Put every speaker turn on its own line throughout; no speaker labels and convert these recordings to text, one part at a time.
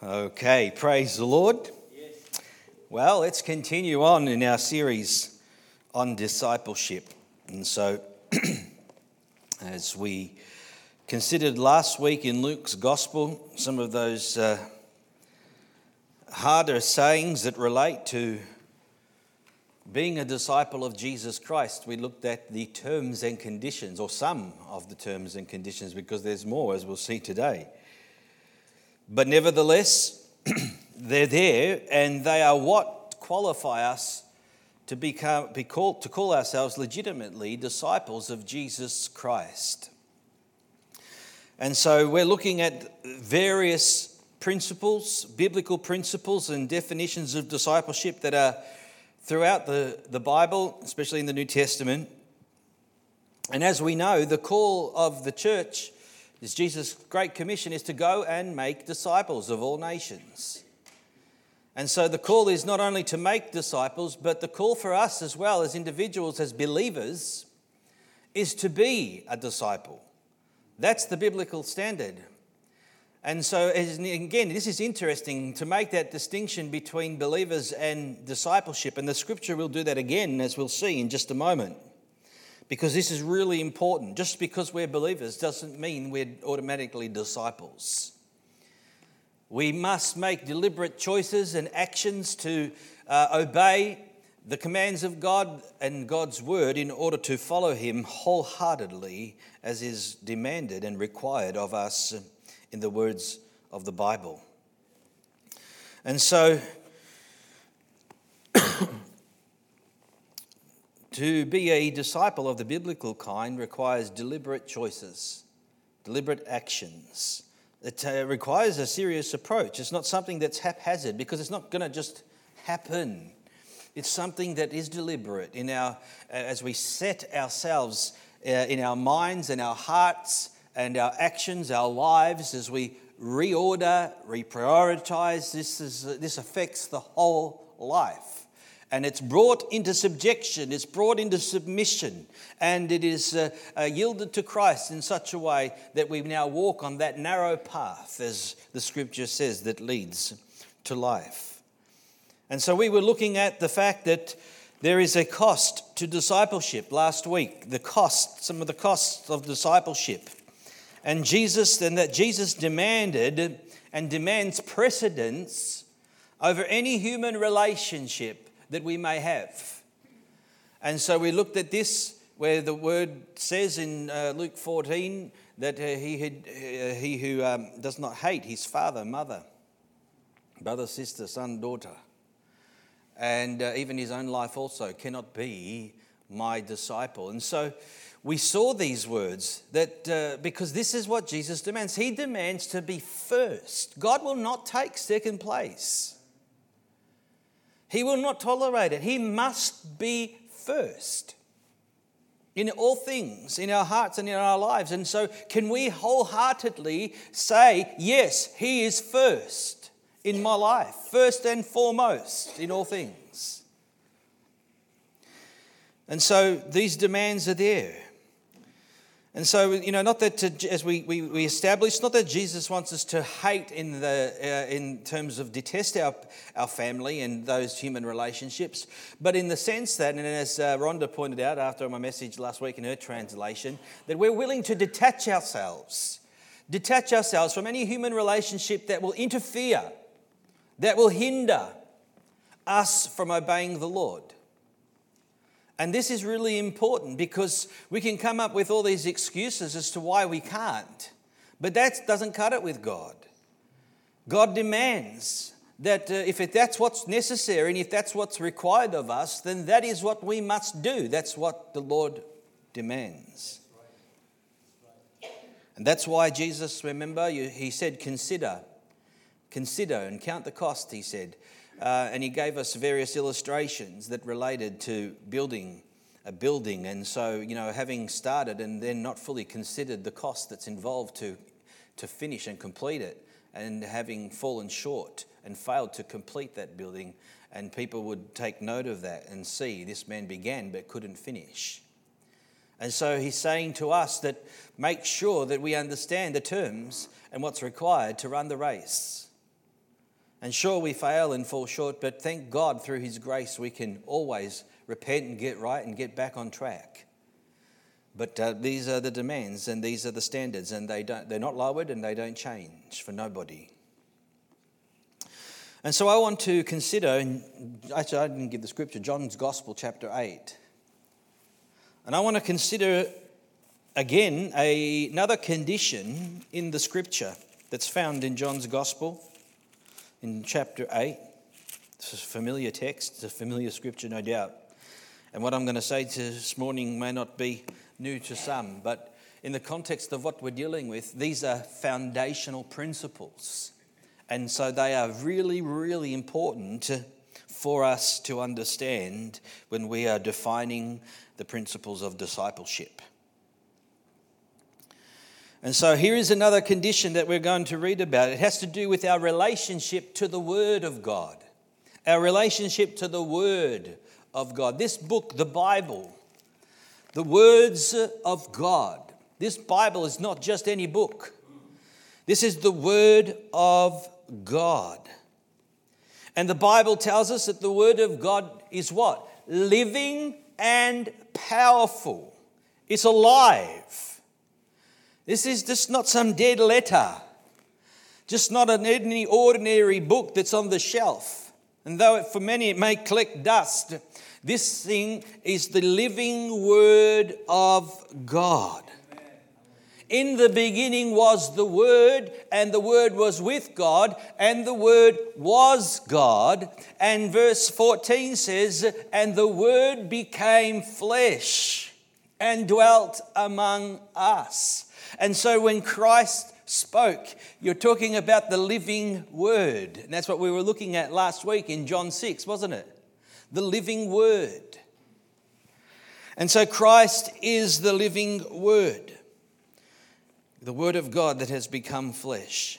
Okay, praise the Lord. Well, let's continue on in our series on discipleship. And so, as we considered last week in Luke's gospel, some of those uh, harder sayings that relate to being a disciple of Jesus Christ, we looked at the terms and conditions, or some of the terms and conditions, because there's more, as we'll see today. But nevertheless, they're there and they are what qualify us to become, be called, to call ourselves legitimately disciples of Jesus Christ. And so we're looking at various principles, biblical principles and definitions of discipleship that are throughout the, the Bible, especially in the New Testament. And as we know, the call of the church this Jesus' great commission is to go and make disciples of all nations. And so the call is not only to make disciples, but the call for us as well as individuals, as believers, is to be a disciple. That's the biblical standard. And so, again, this is interesting to make that distinction between believers and discipleship. And the scripture will do that again, as we'll see in just a moment because this is really important. Just because we're believers doesn't mean we're automatically disciples. We must make deliberate choices and actions to uh, obey the commands of God and God's word in order to follow Him wholeheartedly as is demanded and required of us in the words of the Bible. And so, To be a disciple of the biblical kind requires deliberate choices, deliberate actions. It uh, requires a serious approach. It's not something that's haphazard because it's not going to just happen. It's something that is deliberate in our, uh, as we set ourselves uh, in our minds and our hearts and our actions, our lives, as we reorder, reprioritize. This, is, this affects the whole life and it's brought into subjection, it's brought into submission, and it is uh, uh, yielded to Christ in such a way that we now walk on that narrow path, as the scripture says, that leads to life. And so we were looking at the fact that there is a cost to discipleship last week, the cost, some of the costs of discipleship. And Jesus, and that Jesus demanded and demands precedence over any human relationship that we may have. And so we looked at this where the word says in uh, Luke 14 that uh, he, had, uh, he who um, does not hate his father, mother, brother, sister, son, daughter, and uh, even his own life also cannot be my disciple. And so we saw these words that uh, because this is what Jesus demands. He demands to be first. God will not take second place. He will not tolerate it. He must be first in all things, in our hearts and in our lives. And so, can we wholeheartedly say, Yes, He is first in my life, first and foremost in all things? And so, these demands are there. And so, you know, not that to, as we, we, we not that Jesus wants us to hate in, the, uh, in terms of detest our, our family and those human relationships, but in the sense that, and as uh, Rhonda pointed out after my message last week in her translation, that we're willing to detach ourselves, detach ourselves from any human relationship that will interfere, that will hinder us from obeying the Lord. And this is really important because we can come up with all these excuses as to why we can't. But that doesn't cut it with God. God demands that uh, if that's what's necessary and if that's what's required of us, then that is what we must do. That's what the Lord demands. And that's why Jesus, remember, he said, consider, consider and count the cost, he said. Uh, and he gave us various illustrations that related to building a building. And so, you know, having started and then not fully considered the cost that's involved to, to finish and complete it, and having fallen short and failed to complete that building, and people would take note of that and see this man began but couldn't finish. And so he's saying to us that make sure that we understand the terms and what's required to run the race. And sure, we fail and fall short, but thank God through His grace we can always repent and get right and get back on track. But uh, these are the demands and these are the standards, and they don't, they're not lowered and they don't change for nobody. And so I want to consider, and actually, I didn't give the scripture, John's Gospel, chapter 8. And I want to consider again a, another condition in the scripture that's found in John's Gospel in chapter 8. This is a familiar text, it's a familiar scripture, no doubt. And what I'm going to say this morning may not be new to some, but in the context of what we're dealing with, these are foundational principles. And so they are really, really important for us to understand when we are defining the principles of discipleship. And so here is another condition that we're going to read about. It has to do with our relationship to the Word of God. Our relationship to the Word of God. This book, the Bible, the words of God. This Bible is not just any book, this is the Word of God. And the Bible tells us that the Word of God is what? Living and powerful. It's alive. This is just not some dead letter, just not an any ordinary book that's on the shelf. And though for many it may collect dust, this thing is the living Word of God. In the beginning was the Word, and the Word was with God, and the Word was God. And verse 14 says, And the Word became flesh and dwelt among us. And so when Christ spoke, you're talking about the living word. And that's what we were looking at last week in John 6, wasn't it? The living word. And so Christ is the living word, the word of God that has become flesh.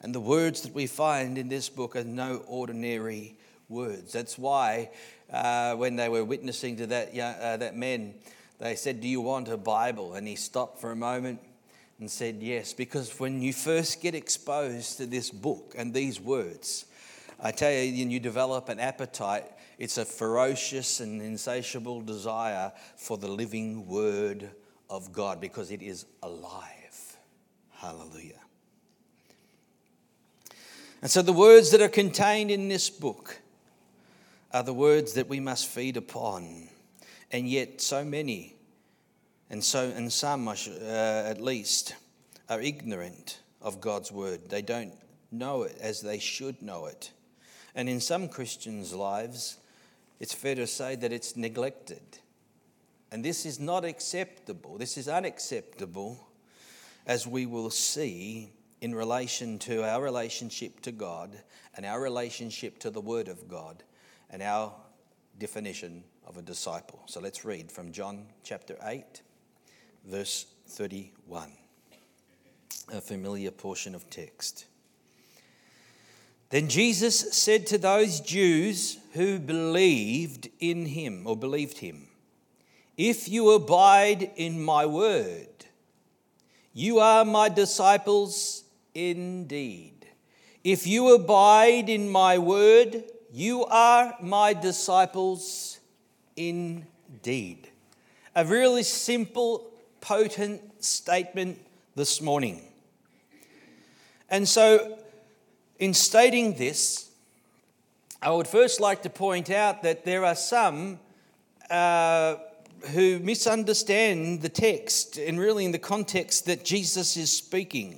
And the words that we find in this book are no ordinary words. That's why uh, when they were witnessing to that, uh, that man, they said, Do you want a Bible? And he stopped for a moment and said yes, because when you first get exposed to this book and these words, I tell you, and you develop an appetite, it's a ferocious and insatiable desire for the living word of God because it is alive. Hallelujah. And so the words that are contained in this book are the words that we must feed upon. And yet, so many and so, and some, uh, at least, are ignorant of God's word. They don't know it as they should know it. And in some Christians' lives, it's fair to say that it's neglected. And this is not acceptable. This is unacceptable, as we will see in relation to our relationship to God and our relationship to the Word of God and our definition of a disciple. So let's read from John chapter 8 verse 31, a familiar portion of text. Then Jesus said to those Jews who believed in him or believed him, If you abide in my word, you are my disciples indeed. If you abide in my word, you are my disciples indeed. A really simple potent statement this morning. And so, in stating this, I would first like to point out that there are some uh, who misunderstand the text and really in the context that Jesus is speaking.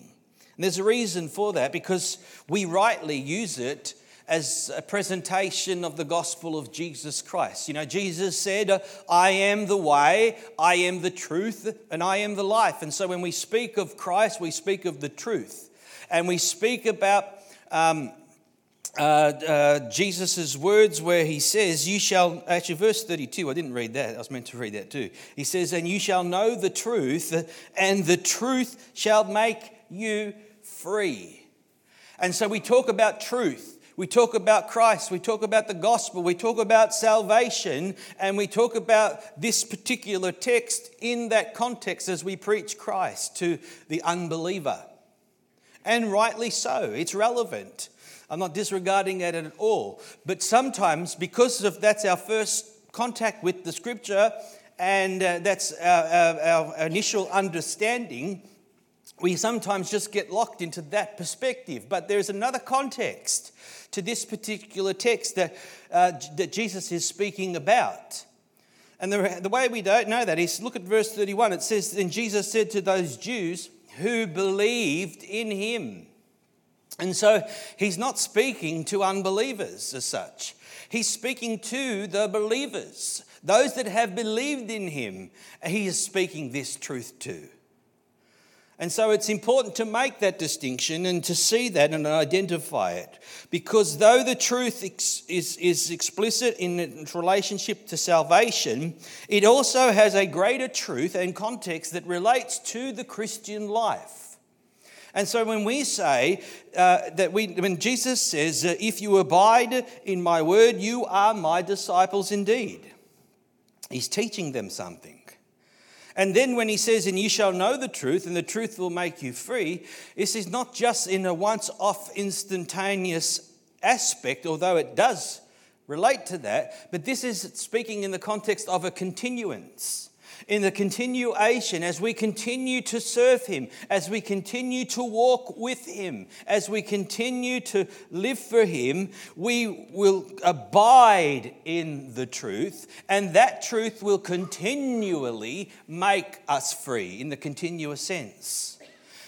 And there's a reason for that because we rightly use it as a presentation of the gospel of Jesus Christ. You know, Jesus said, I am the way, I am the truth, and I am the life. And so when we speak of Christ, we speak of the truth. And we speak about um, uh, uh, Jesus' words where he says, You shall, actually, verse 32, I didn't read that. I was meant to read that too. He says, And you shall know the truth, and the truth shall make you free. And so we talk about truth. We talk about Christ, we talk about the gospel, we talk about salvation, and we talk about this particular text in that context as we preach Christ to the unbeliever. And rightly so, it's relevant. I'm not disregarding it at all. But sometimes, because of that's our first contact with the scripture and uh, that's our, our, our initial understanding, we sometimes just get locked into that perspective. But there's another context to this particular text that, uh, that Jesus is speaking about. And the, the way we don't know that is look at verse 31. It says, Then Jesus said to those Jews who believed in him. And so he's not speaking to unbelievers as such. He's speaking to the believers, those that have believed in him. He is speaking this truth to. And so it's important to make that distinction and to see that and identify it. Because though the truth is, is explicit in its relationship to salvation, it also has a greater truth and context that relates to the Christian life. And so when we say uh, that we, when Jesus says, uh, if you abide in my word, you are my disciples indeed, he's teaching them something. And then when he says, and you shall know the truth, and the truth will make you free, this is not just in a once off instantaneous aspect, although it does relate to that, but this is speaking in the context of a continuance in the continuation, as we continue to serve Him, as we continue to walk with Him, as we continue to live for Him, we will abide in the truth, and that truth will continually make us free in the continuous sense.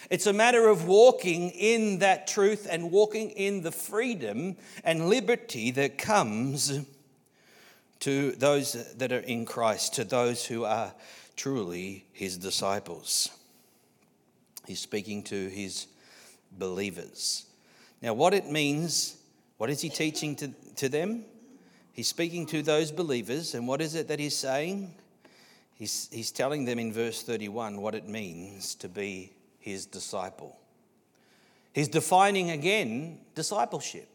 It's a matter of walking in that truth and walking in the freedom and liberty that comes to those that are in Christ, to those who are truly his disciples. He's speaking to his believers. Now, what it means, what is he teaching to, to them? He's speaking to those believers, and what is it that he's saying? He's, he's telling them in verse 31 what it means to be his disciple. He's defining again discipleship.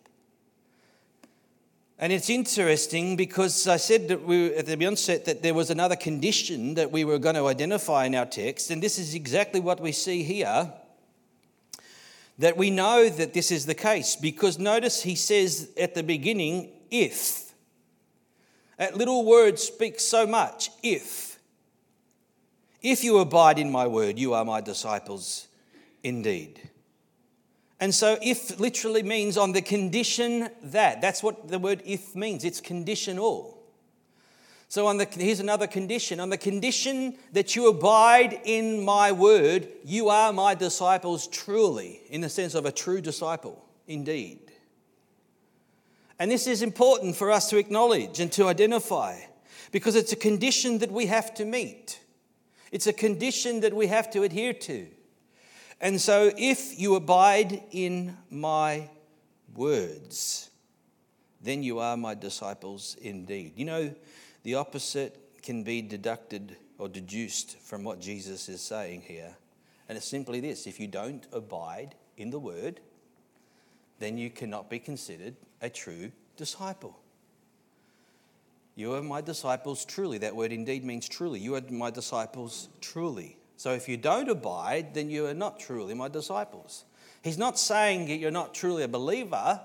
And it's interesting because I said that we, at the onset that there was another condition that we were going to identify in our text, and this is exactly what we see here. That we know that this is the case because notice he says at the beginning, if. That little word speaks so much, if. If you abide in my word, you are my disciples indeed. And so, if literally means on the condition that. That's what the word if means. It's conditional. So, on the, here's another condition. On the condition that you abide in my word, you are my disciples truly, in the sense of a true disciple, indeed. And this is important for us to acknowledge and to identify because it's a condition that we have to meet. It's a condition that we have to adhere to. And so, if you abide in my words, then you are my disciples indeed. You know, the opposite can be deducted or deduced from what Jesus is saying here. And it's simply this if you don't abide in the word, then you cannot be considered a true disciple. You are my disciples truly. That word indeed means truly. You are my disciples truly. So if you don't abide, then you are not truly my disciples. He's not saying that you're not truly a believer.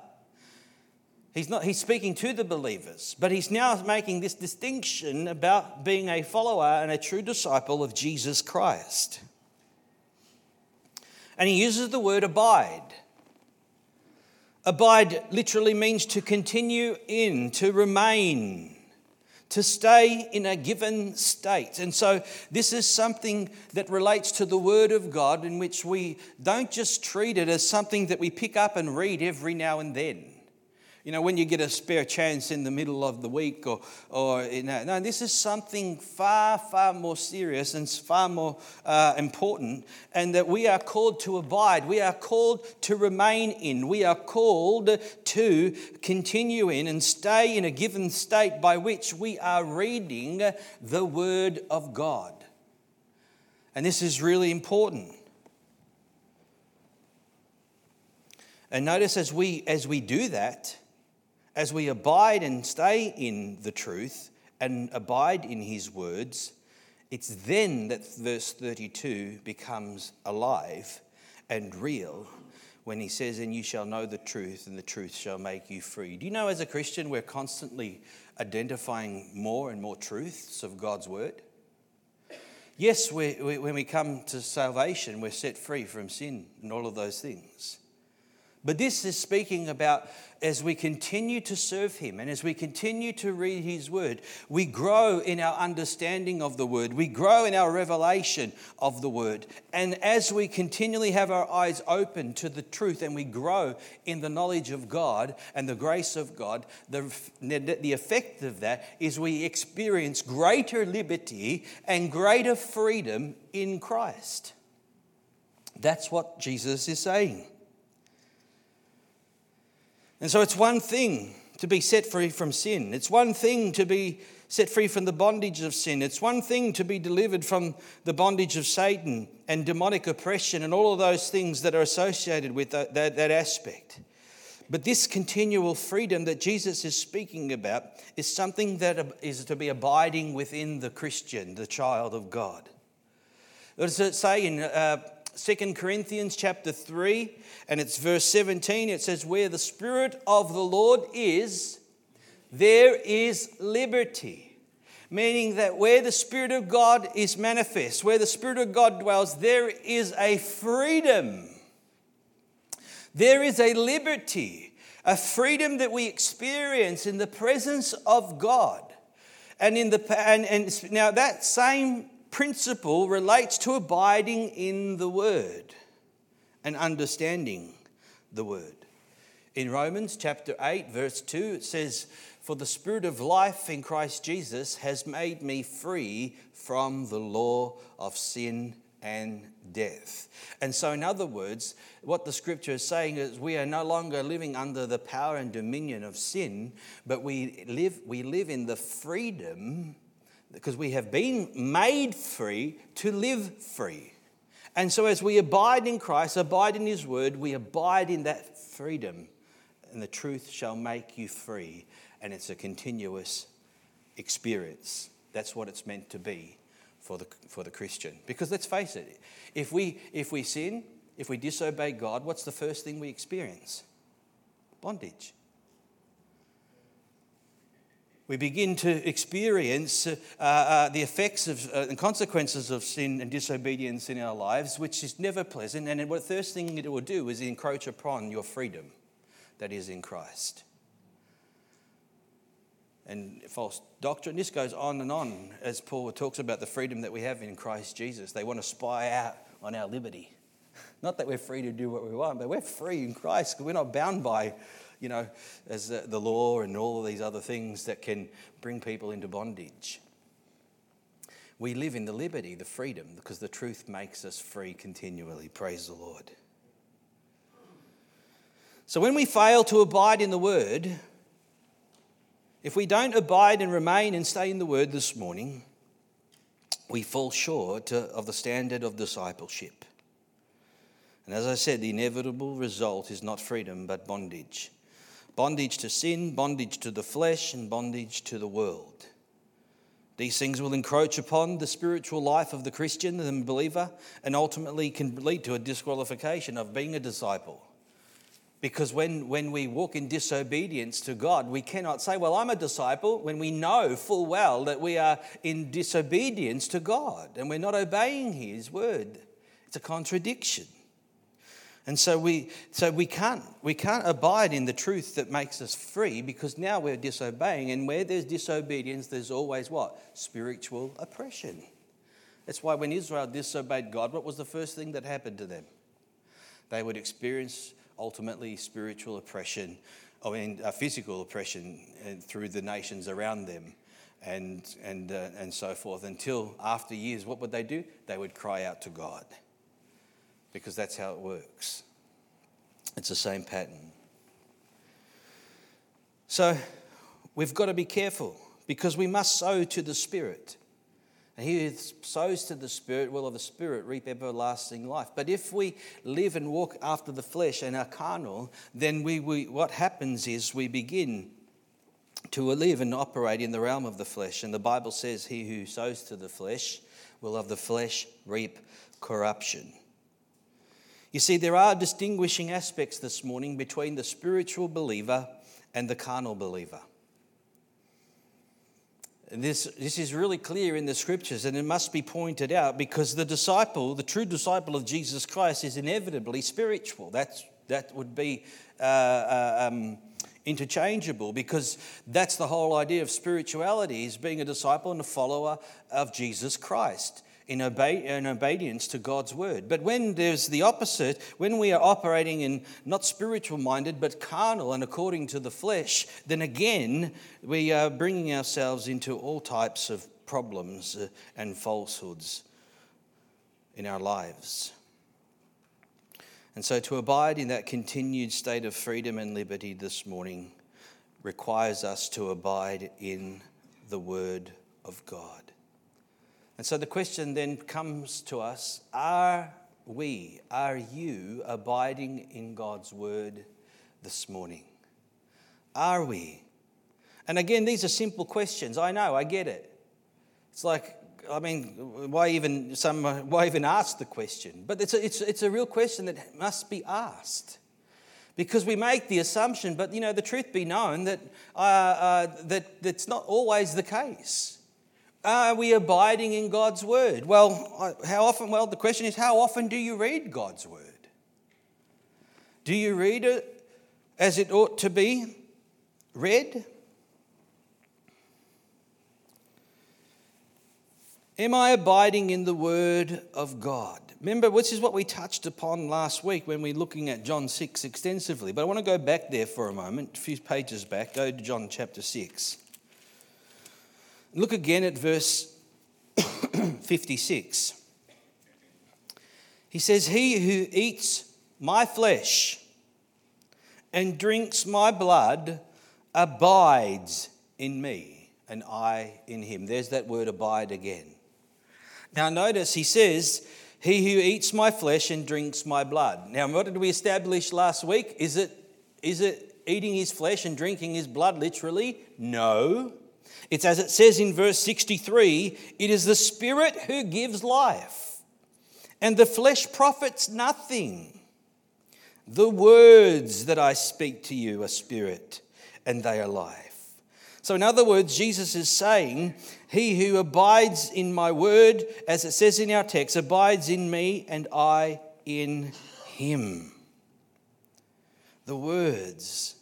He's, not, he's speaking to the believers, but he's now making this distinction about being a follower and a true disciple of Jesus Christ. And he uses the word abide. Abide literally means to continue in, to remain to stay in a given state. And so, this is something that relates to the Word of God, in which we don't just treat it as something that we pick up and read every now and then. You know, when you get a spare chance in the middle of the week, or, or you know, no, this is something far, far more serious and far more uh, important, and that we are called to abide. We are called to remain in. We are called to continue in and stay in a given state by which we are reading the Word of God. And this is really important. And notice as we, as we do that, as we abide and stay in the truth and abide in his words, it's then that verse 32 becomes alive and real when he says, And you shall know the truth, and the truth shall make you free. Do you know, as a Christian, we're constantly identifying more and more truths of God's word? Yes, we, we, when we come to salvation, we're set free from sin and all of those things. But this is speaking about as we continue to serve Him and as we continue to read His Word, we grow in our understanding of the Word, we grow in our revelation of the Word. And as we continually have our eyes open to the truth and we grow in the knowledge of God and the grace of God, the, the effect of that is we experience greater liberty and greater freedom in Christ. That's what Jesus is saying. And so it's one thing to be set free from sin. It's one thing to be set free from the bondage of sin. It's one thing to be delivered from the bondage of Satan and demonic oppression and all of those things that are associated with that, that, that aspect. But this continual freedom that Jesus is speaking about is something that is to be abiding within the Christian, the child of God. What does it say in uh, Second Corinthians chapter 3, and it's verse 17. It says, Where the Spirit of the Lord is, there is liberty. Meaning that where the Spirit of God is manifest, where the Spirit of God dwells, there is a freedom. There is a liberty, a freedom that we experience in the presence of God. And in the and, and now that same principle relates to abiding in the Word and understanding the Word. In Romans chapter 8, verse 2, it says, For the Spirit of life in Christ Jesus has made me free from the law of sin and death. And so, in other words, what the scripture is saying is we are no longer living under the power and dominion of sin, but we live, we live in the freedom because we have been made free to live free. And so, as we abide in Christ, abide in His word, we abide in that freedom, and the truth shall make you free. And it's a continuous experience. That's what it's meant to be for the, for the Christian. Because let's face it, if we, if we sin, if we disobey God, what's the first thing we experience? Bondage we begin to experience uh, uh, the effects of, uh, and consequences of sin and disobedience in our lives, which is never pleasant. And the first thing it will do is encroach upon your freedom that is in Christ. And false doctrine, this goes on and on as Paul talks about the freedom that we have in Christ Jesus. They want to spy out on our liberty. Not that we're free to do what we want, but we're free in Christ. Because we're not bound by you know, as the law and all of these other things that can bring people into bondage. We live in the liberty, the freedom, because the truth makes us free continually. Praise the Lord. So when we fail to abide in the word, if we don't abide and remain and stay in the word this morning, we fall short of the standard of discipleship. And as I said, the inevitable result is not freedom but bondage bondage to sin, bondage to the flesh, and bondage to the world. These things will encroach upon the spiritual life of the Christian and the believer and ultimately can lead to a disqualification of being a disciple. Because when, when we walk in disobedience to God, we cannot say, Well, I'm a disciple, when we know full well that we are in disobedience to God and we're not obeying His word. It's a contradiction. And so we, so we, can't, we can't abide in the truth that makes us free because now we're disobeying. And where there's disobedience, there's always what? Spiritual oppression. That's why when Israel disobeyed God, what was the first thing that happened to them? They would experience ultimately spiritual oppression, I mean, uh, physical oppression uh, through the nations around them and, and, uh, and so forth. Until after years, what would they do? They would cry out to God because that's how it works. It's the same pattern. So we've got to be careful because we must sow to the Spirit. And he who sows to the Spirit will of the Spirit reap everlasting life. But if we live and walk after the flesh and are carnal, then we, we, what happens is we begin to live and operate in the realm of the flesh. And the Bible says, He who sows to the flesh will of the flesh reap corruption. You see, there are distinguishing aspects this morning between the spiritual believer and the carnal believer. This, this is really clear in the scriptures, and it must be pointed out because the disciple, the true disciple of Jesus Christ, is inevitably spiritual. That's, that would be uh, uh, um, interchangeable because that's the whole idea of spirituality is being a disciple and a follower of Jesus Christ in, obey, in obedience to God's word. But when there's the opposite, when we are operating in not spiritual minded, but carnal and according to the flesh, then again, we are bringing ourselves into all types of problems uh, and falsehoods in our lives. And so to abide in that continued state of freedom and liberty this morning requires us to abide in the Word of God. And so the question then comes to us are we, are you abiding in God's word this morning? Are we? And again, these are simple questions. I know, I get it. It's like, I mean, why even some why even ask the question? But it's a, it's, it's a real question that must be asked. Because we make the assumption, but you know, the truth be known that, uh, uh, that that's not always the case. Are we abiding in God's word? Well, how often? Well, the question is, how often do you read God's word? Do you read it as it ought to be read? Am I abiding in the word of God? Remember, which is what we touched upon last week when we were looking at John 6 extensively. But I want to go back there for a moment, a few pages back. Go to John chapter 6. Look again at verse 56. He says, He who eats my flesh and drinks my blood abides in me, and I in him. There's that word abide again. Now, notice he says, He who eats my flesh and drinks my blood. Now, what did we establish last week? Is it, is it eating his flesh and drinking his blood literally? No. It's as it says in verse 63 it is the Spirit who gives life, and the flesh profits nothing. The words that I speak to you are spirit, and they are life. So, in other words, Jesus is saying, He who abides in my word, as it says in our text, abides in me, and I in him. The words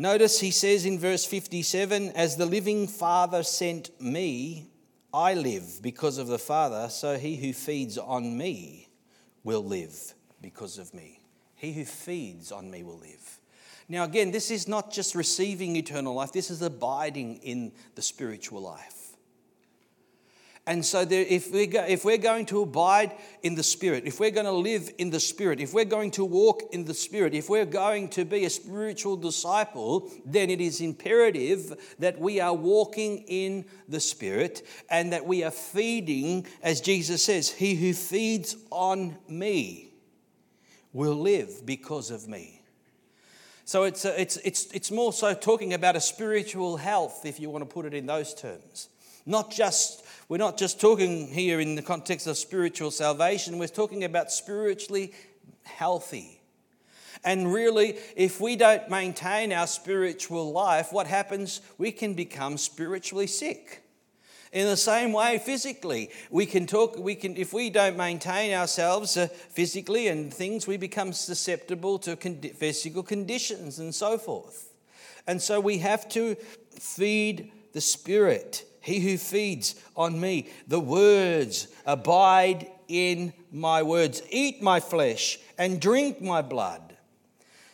Notice he says in verse 57 As the living Father sent me, I live because of the Father, so he who feeds on me will live because of me. He who feeds on me will live. Now, again, this is not just receiving eternal life, this is abiding in the spiritual life. And so, there, if, we go, if we're going to abide in the Spirit, if we're going to live in the Spirit, if we're going to walk in the Spirit, if we're going to be a spiritual disciple, then it is imperative that we are walking in the Spirit and that we are feeding, as Jesus says, He who feeds on me will live because of me. So it's, a, it's, it's, it's more so talking about a spiritual health, if you want to put it in those terms. Not just we're not just talking here in the context of spiritual salvation, we're talking about spiritually healthy. And really, if we don't maintain our spiritual life, what happens? We can become spiritually sick. In the same way, physically, we can talk, we can, if we don't maintain ourselves uh, physically and things, we become susceptible to con- physical conditions and so forth. And so we have to feed the spirit. He who feeds on me, the words abide in my words. Eat my flesh and drink my blood.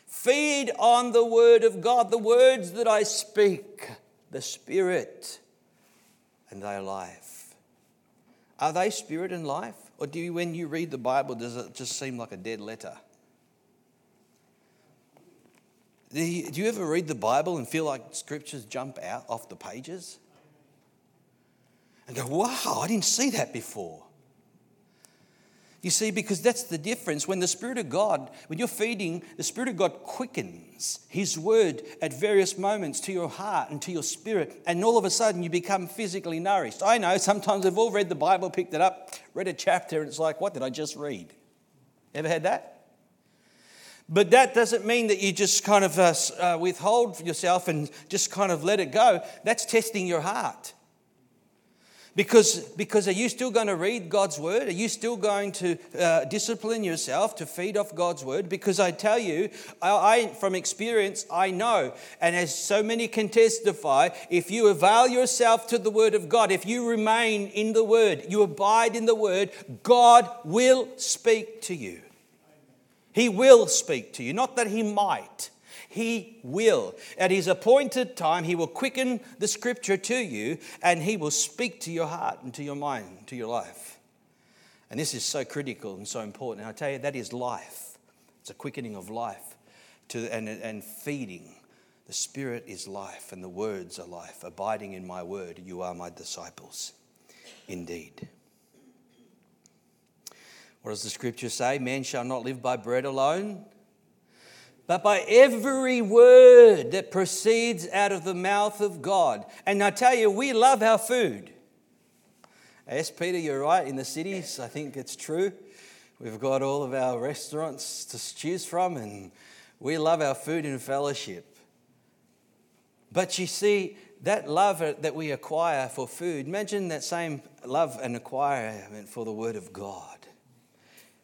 Feed on the word of God, the words that I speak, the spirit and thy life. Are they spirit and life? Or do you, when you read the Bible, does it just seem like a dead letter? Do you ever read the Bible and feel like scriptures jump out off the pages? And go, wow, I didn't see that before. You see, because that's the difference. When the Spirit of God, when you're feeding, the Spirit of God quickens His word at various moments to your heart and to your spirit, and all of a sudden you become physically nourished. I know sometimes we've all read the Bible, picked it up, read a chapter, and it's like, what did I just read? Ever had that? But that doesn't mean that you just kind of uh, uh, withhold yourself and just kind of let it go. That's testing your heart. Because, because are you still going to read God's word? Are you still going to uh, discipline yourself to feed off God's word? Because I tell you, I, I, from experience, I know, and as so many can testify, if you avail yourself to the word of God, if you remain in the word, you abide in the word, God will speak to you. He will speak to you, not that He might. He will. At his appointed time, he will quicken the scripture to you and he will speak to your heart and to your mind, to your life. And this is so critical and so important. And I tell you, that is life. It's a quickening of life to, and, and feeding. The Spirit is life and the words are life. Abiding in my word, you are my disciples indeed. What does the scripture say? Man shall not live by bread alone, but by every word that proceeds out of the mouth of God. And I tell you, we love our food. Yes, Peter, you're right. In the cities, I think it's true. We've got all of our restaurants to choose from, and we love our food and fellowship. But you see, that love that we acquire for food, imagine that same love and acquirement for the Word of God,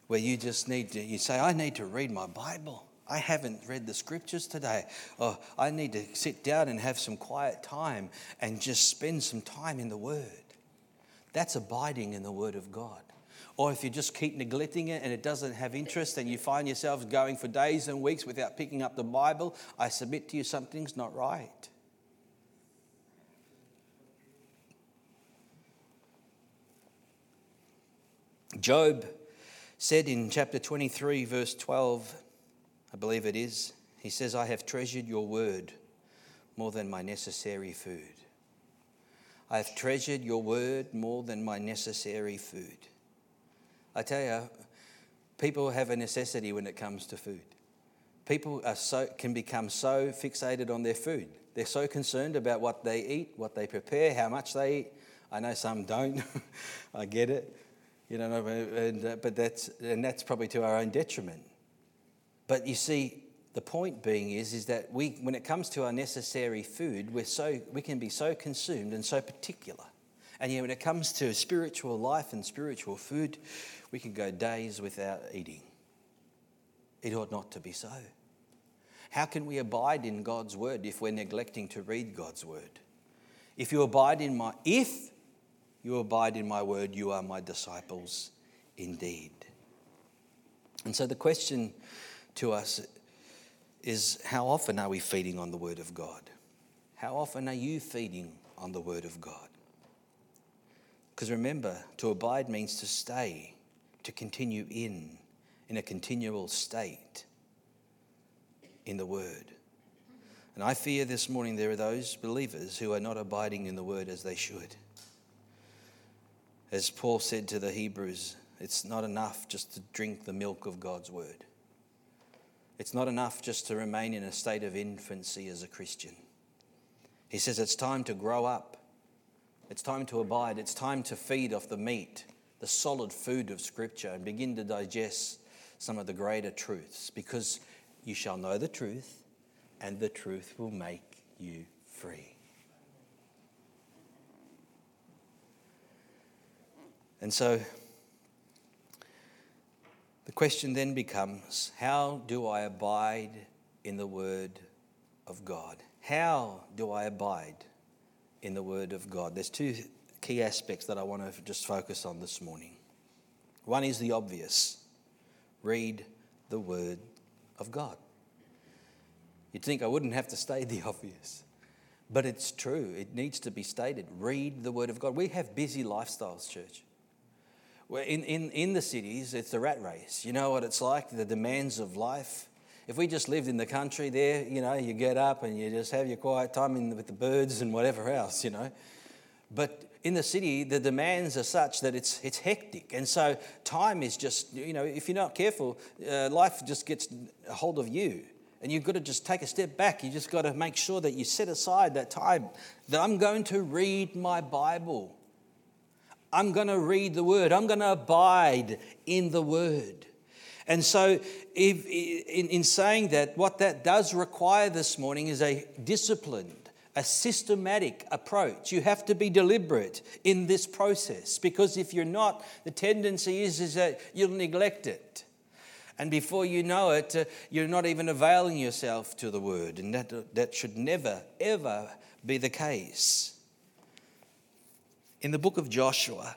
where you just need to, you say, I need to read my Bible. I haven't read the scriptures today. Or I need to sit down and have some quiet time and just spend some time in the Word. That's abiding in the Word of God. Or if you just keep neglecting it and it doesn't have interest and you find yourself going for days and weeks without picking up the Bible, I submit to you something's not right. Job said in chapter 23, verse 12, I believe it is. He says, I have treasured your word more than my necessary food. I have treasured your word more than my necessary food. I tell you, people have a necessity when it comes to food. People are so, can become so fixated on their food. They're so concerned about what they eat, what they prepare, how much they eat. I know some don't. I get it. You know, and, uh, but that's, and that's probably to our own detriment. But you see, the point being is, is that we, when it comes to our necessary food, we're so, we can be so consumed and so particular. And yet, when it comes to spiritual life and spiritual food, we can go days without eating. It ought not to be so. How can we abide in God's word if we're neglecting to read God's word? If you abide in my if you abide in my word, you are my disciples indeed. And so the question to us is how often are we feeding on the Word of God? How often are you feeding on the Word of God? Because remember, to abide means to stay, to continue in, in a continual state in the Word. And I fear this morning there are those believers who are not abiding in the Word as they should. As Paul said to the Hebrews, it's not enough just to drink the milk of God's Word. It's not enough just to remain in a state of infancy as a Christian. He says it's time to grow up. It's time to abide. It's time to feed off the meat, the solid food of Scripture, and begin to digest some of the greater truths because you shall know the truth, and the truth will make you free. And so the question then becomes how do I abide in the Word of God? How do I abide in the Word of God? There's two key aspects that I want to just focus on this morning. One is the obvious read the Word of God. You'd think I wouldn't have to state the obvious, but it's true. It needs to be stated. Read the Word of God. We have busy lifestyles, church. In, in, in the cities, it's the rat race. You know what it's like, the demands of life. If we just lived in the country there, you know, you get up and you just have your quiet time in, with the birds and whatever else, you know. But in the city, the demands are such that it's, it's hectic. And so time is just, you know, if you're not careful, uh, life just gets a hold of you. And you've got to just take a step back. You just got to make sure that you set aside that time that I'm going to read my Bible. I'm going to read the Word. I'm going to abide in the Word. And so, if, in, in saying that, what that does require this morning is a disciplined, a systematic approach. You have to be deliberate in this process because if you're not, the tendency is, is that you'll neglect it. And before you know it, uh, you're not even availing yourself to the word. And that, that should never, ever be the case. In the book of Joshua,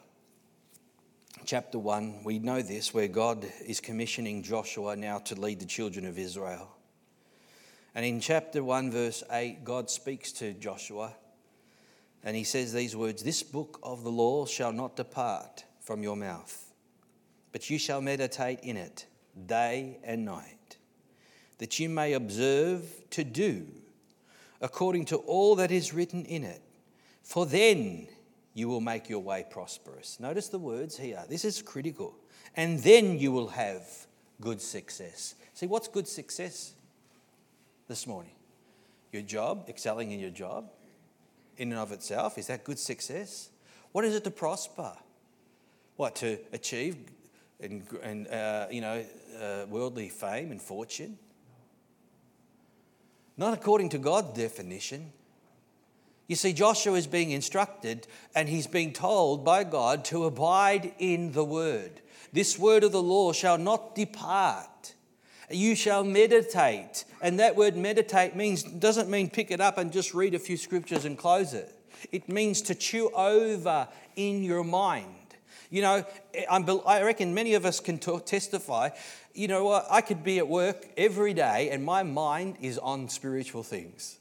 chapter 1, we know this, where God is commissioning Joshua now to lead the children of Israel. And in chapter 1, verse 8, God speaks to Joshua and he says these words This book of the law shall not depart from your mouth, but you shall meditate in it day and night, that you may observe to do according to all that is written in it. For then you will make your way prosperous. Notice the words here. This is critical. And then you will have good success. See, what's good success? this morning? Your job, excelling in your job, in and of itself, is that good success? What is it to prosper? What, to achieve and, and uh, you know, uh, worldly fame and fortune? Not according to God's definition. You see, Joshua is being instructed and he's being told by God to abide in the word. This word of the law shall not depart you shall meditate. And that word meditate means doesn't mean pick it up and just read a few scriptures and close it. It means to chew over in your mind. You know, I reckon many of us can testify. You know? I could be at work every day and my mind is on spiritual things.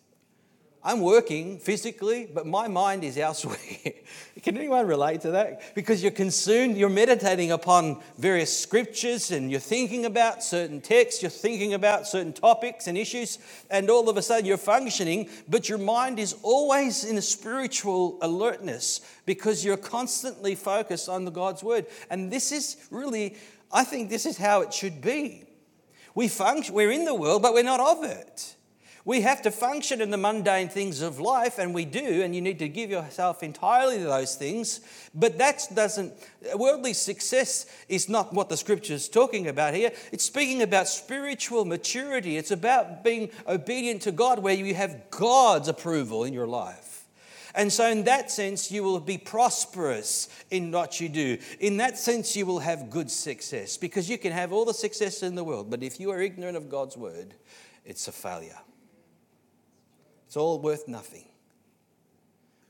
I'm working physically, but my mind is elsewhere. Can anyone relate to that? Because you're consumed, you're meditating upon various scriptures and you're thinking about certain texts, you're thinking about certain topics and issues, and all of a sudden you're functioning, but your mind is always in a spiritual alertness because you're constantly focused on the God's word. And this is really, I think this is how it should be. We function, we're in the world, but we're not of it. We have to function in the mundane things of life, and we do, and you need to give yourself entirely to those things. But that doesn't, worldly success is not what the scripture is talking about here. It's speaking about spiritual maturity. It's about being obedient to God, where you have God's approval in your life. And so, in that sense, you will be prosperous in what you do. In that sense, you will have good success because you can have all the success in the world, but if you are ignorant of God's word, it's a failure. It's all worth nothing.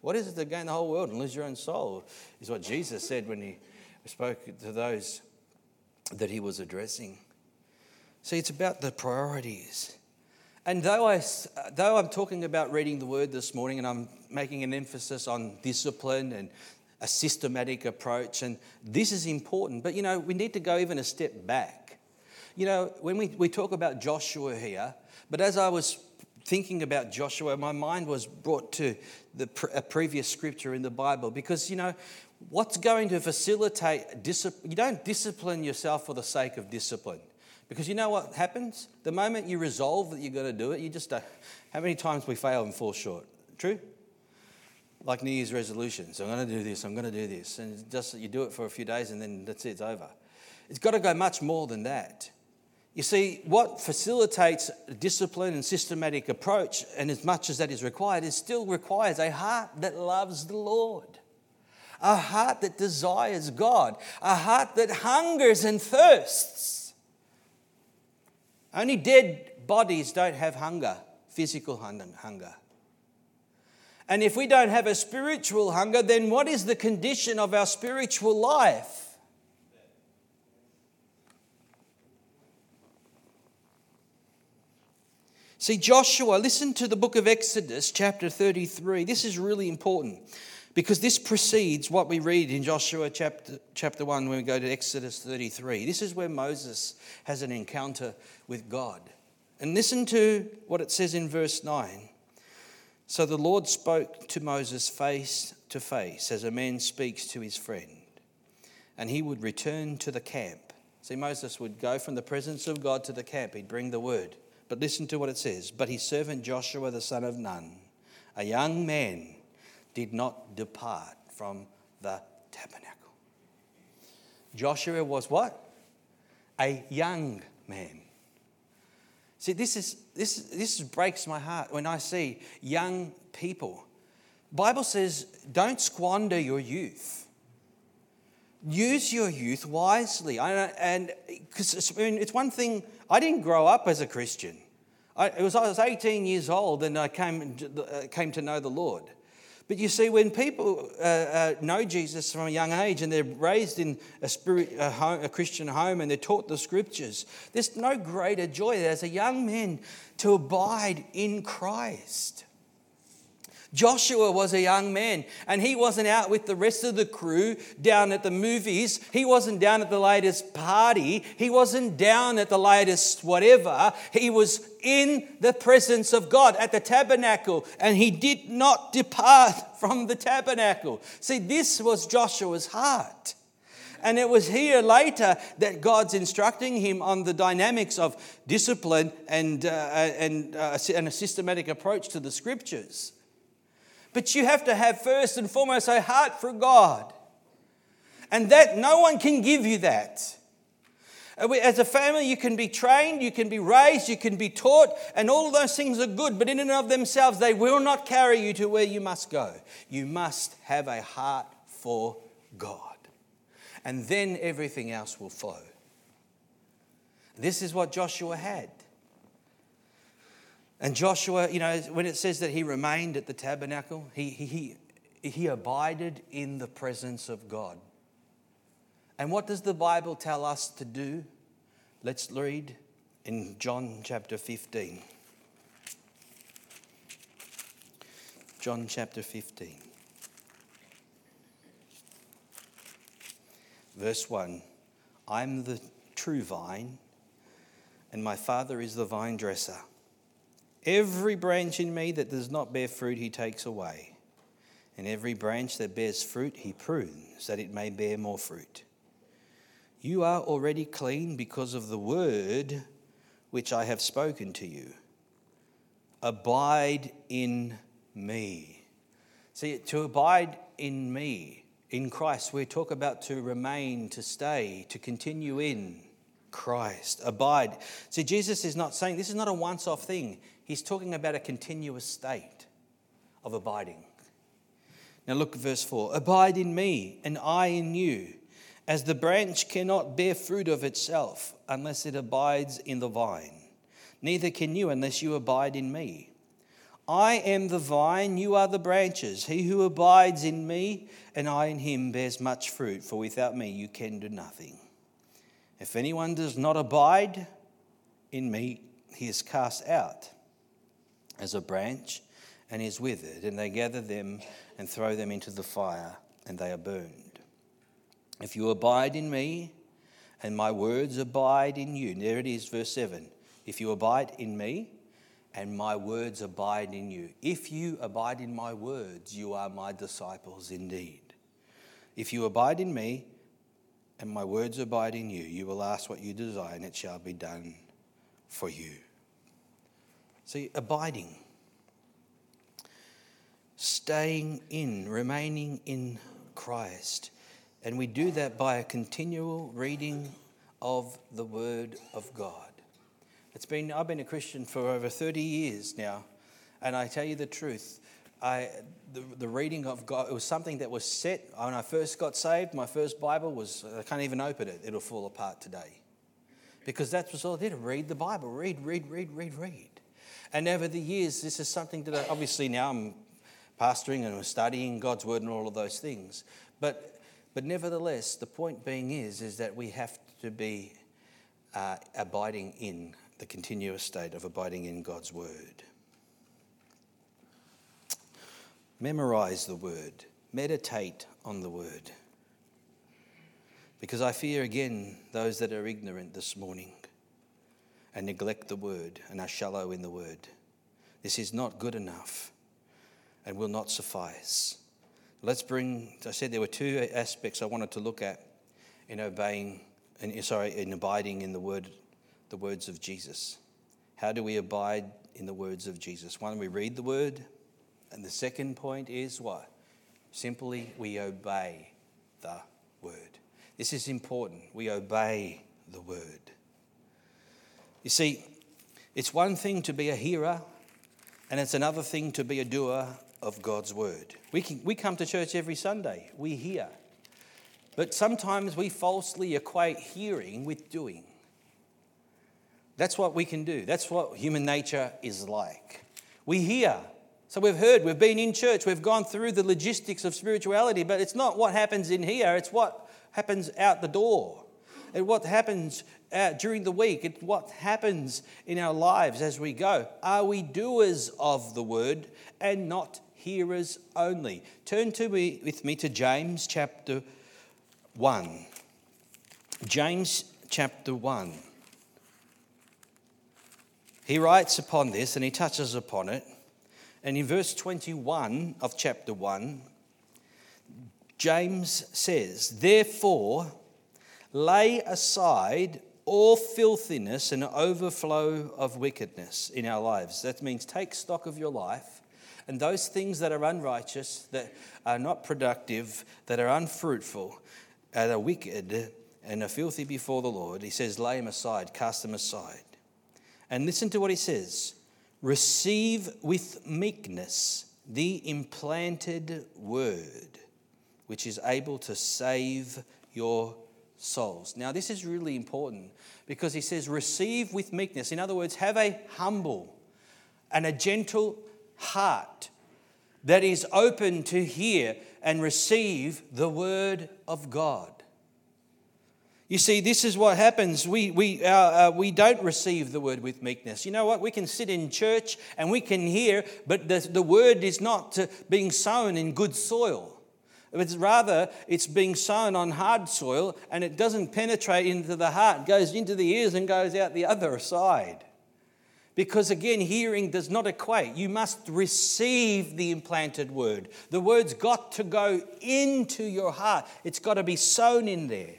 What is it to gain the whole world and lose your own soul? Is what Jesus said when he spoke to those that he was addressing. See, it's about the priorities. And though, I, though I'm talking about reading the word this morning and I'm making an emphasis on discipline and a systematic approach, and this is important, but you know, we need to go even a step back. You know, when we, we talk about Joshua here, but as I was thinking about Joshua, my mind was brought to the, a previous scripture in the Bible because, you know, what's going to facilitate discipline? You don't discipline yourself for the sake of discipline. Because you know what happens? The moment you resolve that you're going to do it, you just don't. How many times we fail and fall short? True? Like New Year's resolutions. I'm going to do this, I'm going to do this. And just you do it for a few days and then that's it, it's over. It's got to go much more than that. You see, what facilitates discipline and systematic approach, and as much as that is required, it still requires a heart that loves the Lord, a heart that desires God, a heart that hungers and thirsts. Only dead bodies don't have hunger, physical hunger. And if we don't have a spiritual hunger, then what is the condition of our spiritual life? See, Joshua, listen to the book of Exodus, chapter 33. This is really important because this precedes what we read in Joshua chapter, chapter 1 when we go to Exodus 33. This is where Moses has an encounter with God. And listen to what it says in verse 9. So the Lord spoke to Moses face to face as a man speaks to his friend. And he would return to the camp. See, Moses would go from the presence of God to the camp, he'd bring the word. But listen to what it says. But his servant Joshua, the son of Nun, a young man, did not depart from the tabernacle. Joshua was what? A young man. See, this is this this breaks my heart when I see young people. Bible says, don't squander your youth. Use your youth wisely. and because I mean, it's one thing. I didn't grow up as a Christian. I, it was I was 18 years old and I came uh, came to know the Lord. But you see, when people uh, uh, know Jesus from a young age and they're raised in a, spirit, a, home, a, Christian home and they're taught the scriptures, there's no greater joy as a young man to abide in Christ. Joshua was a young man and he wasn't out with the rest of the crew down at the movies. He wasn't down at the latest party. He wasn't down at the latest whatever. He was in the presence of God at the tabernacle and he did not depart from the tabernacle. See, this was Joshua's heart. And it was here later that God's instructing him on the dynamics of discipline and, uh, and, uh, and a systematic approach to the scriptures. But you have to have first and foremost a heart for God. And that no one can give you that. Uh, as a family, you can be trained, you can be raised, you can be taught, and all those things are good, but in and of themselves, they will not carry you to where you must go. You must have a heart for God. And then everything else will flow. This is what Joshua had. And Joshua, you know, when it says that he remained at the tabernacle, he, he, he abided in the presence of God. And what does the Bible tell us to do? Let's read in John chapter 15. John chapter 15. Verse 1 I'm the true vine, and my Father is the vine dresser. Every branch in me that does not bear fruit, he takes away. And every branch that bears fruit, he prunes, that it may bear more fruit. You are already clean because of the word which I have spoken to you. Abide in me. See, to abide in me, in Christ, we talk about to remain, to stay, to continue in Christ. Abide. See, Jesus is not saying this is not a once off thing. He's talking about a continuous state of abiding. Now look at verse 4 Abide in me, and I in you, as the branch cannot bear fruit of itself unless it abides in the vine. Neither can you unless you abide in me. I am the vine, you are the branches. He who abides in me and I in him bears much fruit, for without me you can do nothing. If anyone does not abide in me, he is cast out as a branch and is withered, and they gather them and throw them into the fire, and they are burned. If you abide in me, and my words abide in you, there it is, verse 7. If you abide in me, and my words abide in you. If you abide in my words, you are my disciples indeed. If you abide in me, and my words abide in you, you will ask what you desire, and it shall be done for you. See, abiding, staying in, remaining in Christ. And we do that by a continual reading of the Word of God. It's been, I've been a Christian for over 30 years now, and I tell you the truth. I, the, the reading of God, it was something that was set when I first got saved. My first Bible was, I can't even open it, it'll fall apart today. Because that's what I did read the Bible, read, read, read, read, read. And over the years, this is something that I, obviously now I'm pastoring and I'm studying God's word and all of those things. But, but nevertheless, the point being is, is that we have to be uh, abiding in the continuous state of abiding in God's word. Memorize the word, meditate on the word. Because I fear again those that are ignorant this morning and neglect the word and are shallow in the word. This is not good enough and will not suffice. Let's bring, I said there were two aspects I wanted to look at in obeying, in, sorry, in abiding in the word, the words of Jesus. How do we abide in the words of Jesus? One, we read the word, and the second point is what? Simply, we obey the word. This is important. We obey the word. You see, it's one thing to be a hearer, and it's another thing to be a doer of God's word. We, can, we come to church every Sunday, we hear. But sometimes we falsely equate hearing with doing. That's what we can do. That's what human nature is like. We hear. So we've heard, we've been in church, we've gone through the logistics of spirituality, but it's not what happens in here, it's what happens out the door. And what happens uh, during the week, it's what happens in our lives as we go. Are we doers of the word and not hearers only? Turn to me with me to James chapter 1. James chapter 1. He writes upon this and he touches upon it. And in verse 21 of chapter 1, James says, Therefore, lay aside all filthiness and overflow of wickedness in our lives. That means take stock of your life and those things that are unrighteous, that are not productive, that are unfruitful, that are wicked and are filthy before the Lord. He says, lay them aside, cast them aside. And listen to what he says receive with meekness the implanted word, which is able to save your souls. Now, this is really important because he says, receive with meekness. In other words, have a humble and a gentle heart that is open to hear and receive the word of God. You see, this is what happens. We, we, uh, uh, we don't receive the word with meekness. You know what? We can sit in church and we can hear, but the, the word is not being sown in good soil. It's rather, it's being sown on hard soil and it doesn't penetrate into the heart, goes into the ears and goes out the other side. Because again, hearing does not equate. You must receive the implanted word. The word's got to go into your heart, it's got to be sown in there.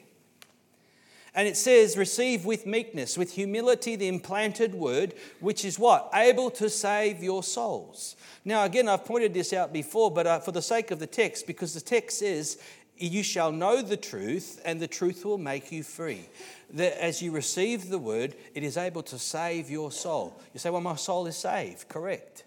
And it says, receive with meekness, with humility, the implanted word, which is what? Able to save your souls. Now, again, I've pointed this out before, but uh, for the sake of the text, because the text says, you shall know the truth, and the truth will make you free. That as you receive the word, it is able to save your soul. You say, well, my soul is saved. Correct.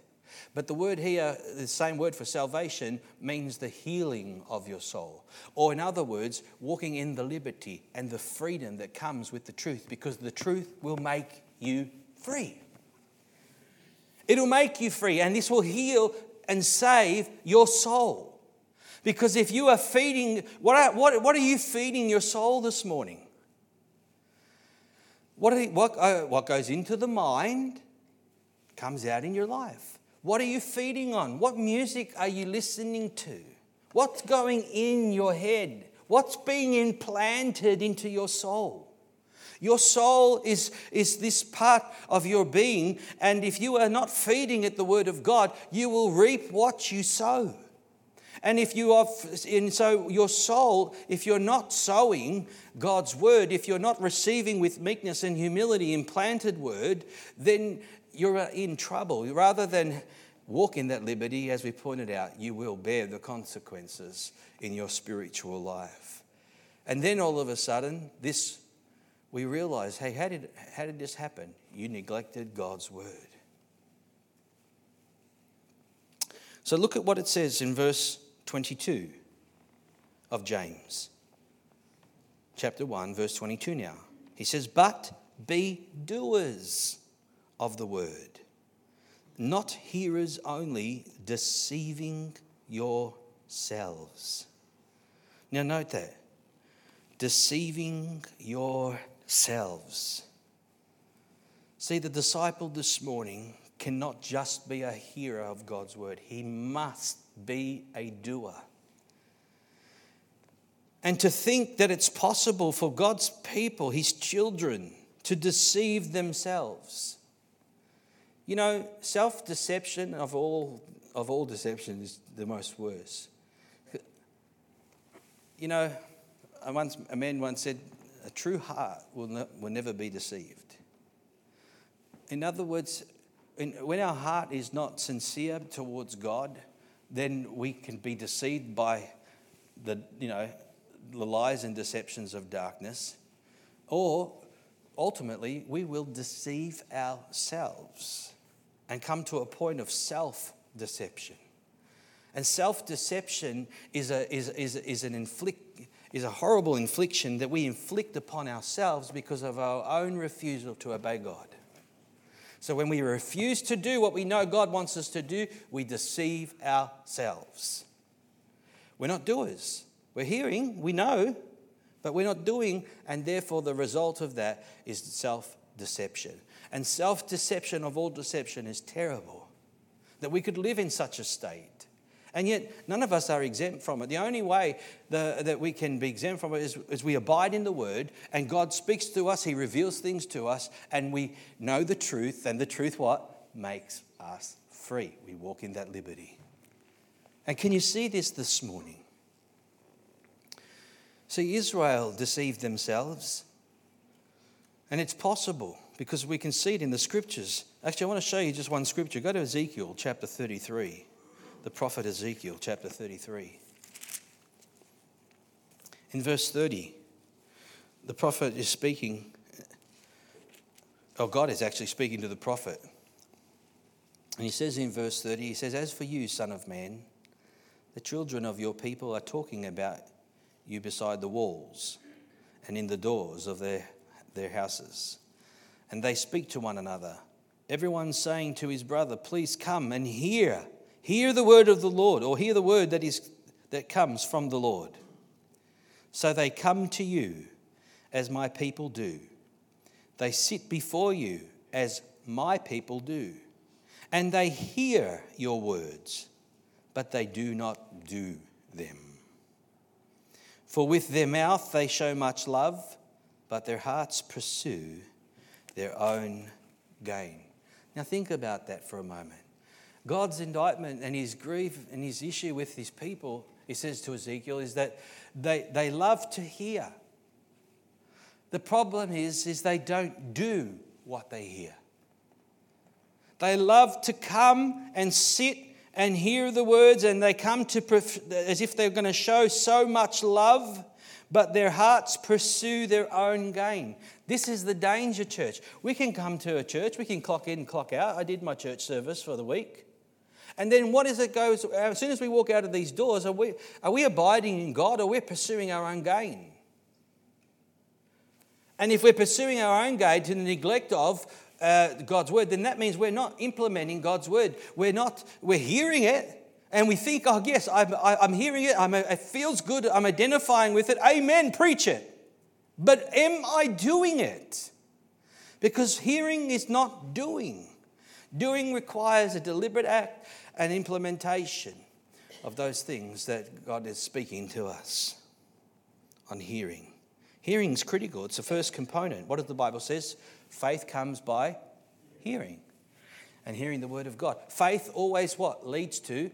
But the word here, the same word for salvation, means the healing of your soul. Or, in other words, walking in the liberty and the freedom that comes with the truth, because the truth will make you free. It'll make you free, and this will heal and save your soul. Because if you are feeding, what are, what, what are you feeding your soul this morning? What, what, uh, what goes into the mind comes out in your life. What are you feeding on? What music are you listening to? What's going in your head? What's being implanted into your soul? Your soul is, is this part of your being, and if you are not feeding it the Word of God, you will reap what you sow. And if you are, and so your soul, if you're not sowing God's word, if you're not receiving with meekness and humility implanted word, then you're uh, in trouble. Rather than walk in that liberty, as we pointed out, you will bear the consequences in your spiritual life. And then all of a sudden, this we realize, hey, how did, how did this happen? You neglected God's word. So look at what it says in verse 22 of James, chapter 1, verse 22 now. He says, But be doers of the word, not hearers only, deceiving yourselves. Now, note that deceiving yourselves. See, the disciple this morning cannot just be a hearer of God's word, he must be a doer. And to think that it's possible for God's people, his children, to deceive themselves you know, self deception of all, of all deception is the most worst. You know, once, a man once said, a true heart will, will never be deceived. In other words, in, when our heart is not sincere towards God, then we can be deceived by the, you know, the lies and deceptions of darkness, or ultimately we will deceive ourselves and come to a point of self deception. And self deception is, a, is, is, is, an inflict, is a horrible infliction that we inflict upon ourselves because of our own refusal to obey God. So when we refuse to do what we know God wants us to do, we deceive ourselves. We're not doers. We're hearing, we know, but we're not doing, and therefore the result of that is self deception. And self deception of all deception is terrible. That we could live in such a state. And yet, none of us are exempt from it. The only way the, that we can be exempt from it is, is we abide in the Word, and God speaks to us, He reveals things to us, and we know the truth, and the truth what? Makes us free. We walk in that liberty. And can you see this this morning? See, Israel deceived themselves, and it's possible because we can see it in the scriptures. Actually, I want to show you just one scripture. Go to Ezekiel chapter 33 the prophet Ezekiel, chapter 33. In verse 30, the prophet is speaking, or God is actually speaking to the prophet. And he says in verse 30, he says, As for you, son of man, the children of your people are talking about you beside the walls and in the doors of their, their houses. And they speak to one another, everyone saying to his brother, Please come and hear Hear the word of the Lord, or hear the word that, is, that comes from the Lord. So they come to you as my people do. They sit before you as my people do. And they hear your words, but they do not do them. For with their mouth they show much love, but their hearts pursue their own gain. Now think about that for a moment. God's indictment and his grief and his issue with his people, he says to Ezekiel, is that they, they love to hear. The problem is, is they don't do what they hear. They love to come and sit and hear the words, and they come to as if they're going to show so much love, but their hearts pursue their own gain. This is the danger, church. We can come to a church, we can clock in, clock out. I did my church service for the week. And then what is it goes, as soon as we walk out of these doors, are we, are we abiding in God or we're pursuing our own gain? And if we're pursuing our own gain to the neglect of uh, God's word, then that means we're not implementing God's word. We're not, we're hearing it and we think, oh, yes, I'm, I, am hearing it. I'm, it feels good. I'm identifying with it. Amen. Preach it. But am I doing it? Because hearing is not doing. Doing requires a deliberate act and implementation of those things that God is speaking to us on hearing. Hearing is critical, it's the first component. What does the Bible says? Faith comes by hearing and hearing the word of God. Faith always what? Leads to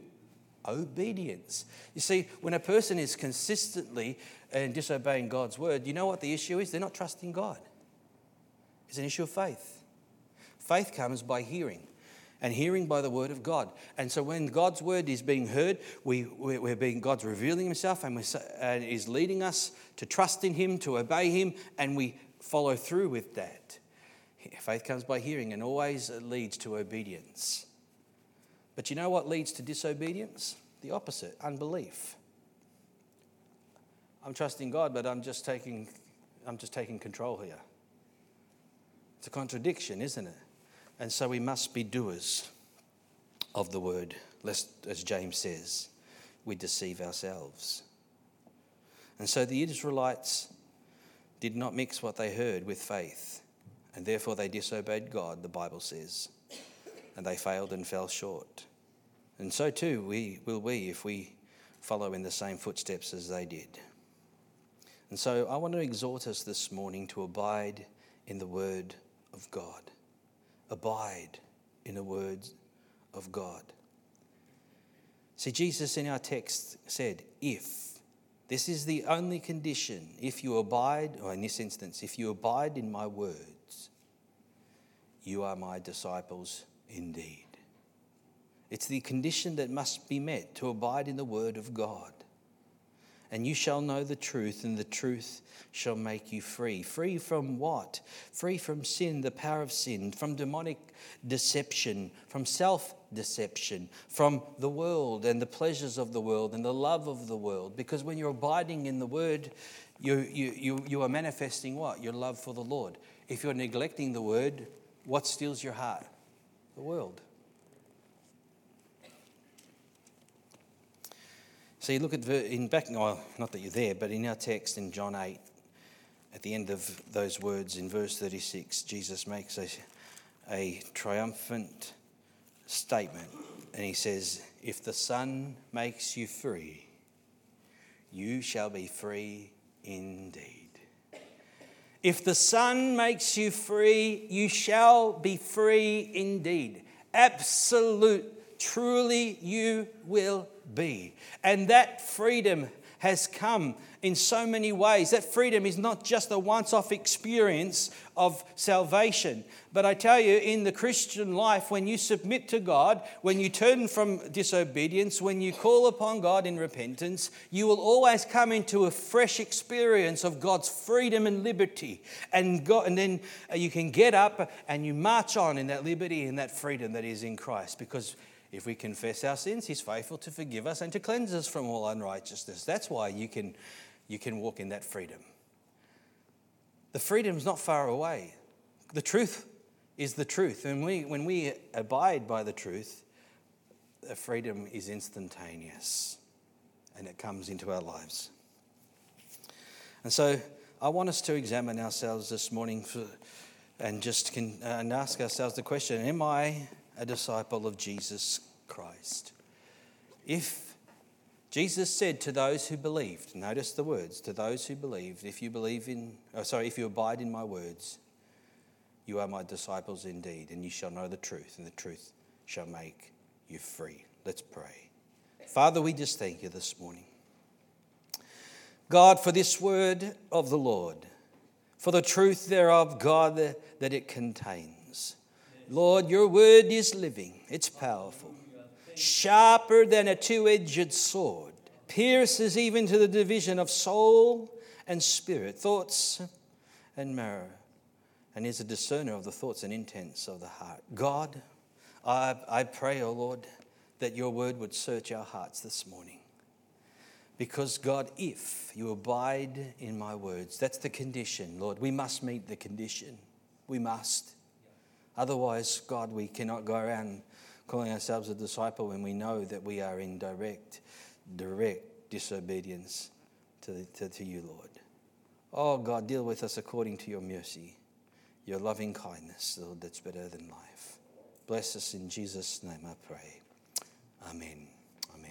obedience. You see, when a person is consistently and disobeying God's word, you know what the issue is? They're not trusting God. It's an issue of faith. Faith comes by hearing and hearing by the word of God. And so when God's word is being heard, we, we're being, God's revealing himself and, we—and is leading us to trust in him, to obey him, and we follow through with that. Faith comes by hearing and always leads to obedience. But you know what leads to disobedience? The opposite, unbelief. I'm trusting God, but I'm just taking, I'm just taking control here. It's a contradiction, isn't it? And so we must be doers of the word, lest, as James says, we deceive ourselves. And so the Israelites did not mix what they heard with faith, and therefore they disobeyed God, the Bible says, and they failed and fell short. And so too we will we if we follow in the same footsteps as they did. And so I want to exhort us this morning to abide in the word of God abide in the words of God. See, Jesus in our text said, if This is the only condition. If you abide, or in this instance, if you abide in my words, you are my disciples indeed. It's the condition that must be met to abide in the word of God. And you shall know the truth, and the truth shall make you free. Free from what? Free from sin, the power of sin, from demonic deception, from self deception, from the world and the pleasures of the world and the love of the world. Because when you're abiding in the word, you, you, you, you are manifesting what? Your love for the Lord. If you're neglecting the word, what steals your heart? The world. So you look at in back, well, not that you're there, but in our text in John 8, at the end of those words in verse 36, Jesus makes a, a triumphant statement. And he says, If the Son makes you free, you shall be free indeed. If the Son makes you free, you shall be free indeed. Absolute, truly, you will be. And that freedom has come in so many ways. That freedom is not just a once off experience of salvation. But I tell you, in the Christian life, when you submit to God, when you turn from disobedience, when you call upon God in repentance, you will always come into a fresh experience of God's freedom and liberty. And, God, and then uh, you can get up and you march on in that liberty and that freedom that is in Christ because if we confess our sins, He's faithful to forgive us and to cleanse us from all unrighteousness. That's why you can, you can walk in that freedom. The freedom's not far away. The truth is the truth. And we, when we abide by the truth, the freedom is instantaneous and it comes into our lives. And so I want us to examine ourselves this morning for, and just can, uh, and ask ourselves the question Am I a disciple of Jesus Christ. If Jesus said to those who believed, notice the words, to those who believed, if you believe in, oh, sorry, if you abide in my words, you are my disciples indeed, and you shall know the truth, and the truth shall make you free. Let's pray. Father, we just thank you this morning. God, for this word of the Lord, for the truth thereof, God, that it contains. Lord, your word is living, it's powerful, sharper than a two edged sword, pierces even to the division of soul and spirit, thoughts and marrow, and is a discerner of the thoughts and intents of the heart. God, I, I pray, O oh Lord, that your word would search our hearts this morning. Because, God, if you abide in my words, that's the condition, Lord. We must meet the condition. We must. Otherwise, God, we cannot go around calling ourselves a disciple when we know that we are in direct, direct disobedience to, to, to you, Lord. Oh, God, deal with us according to your mercy, your loving kindness, Lord, that's better than life. Bless us in Jesus' name, I pray.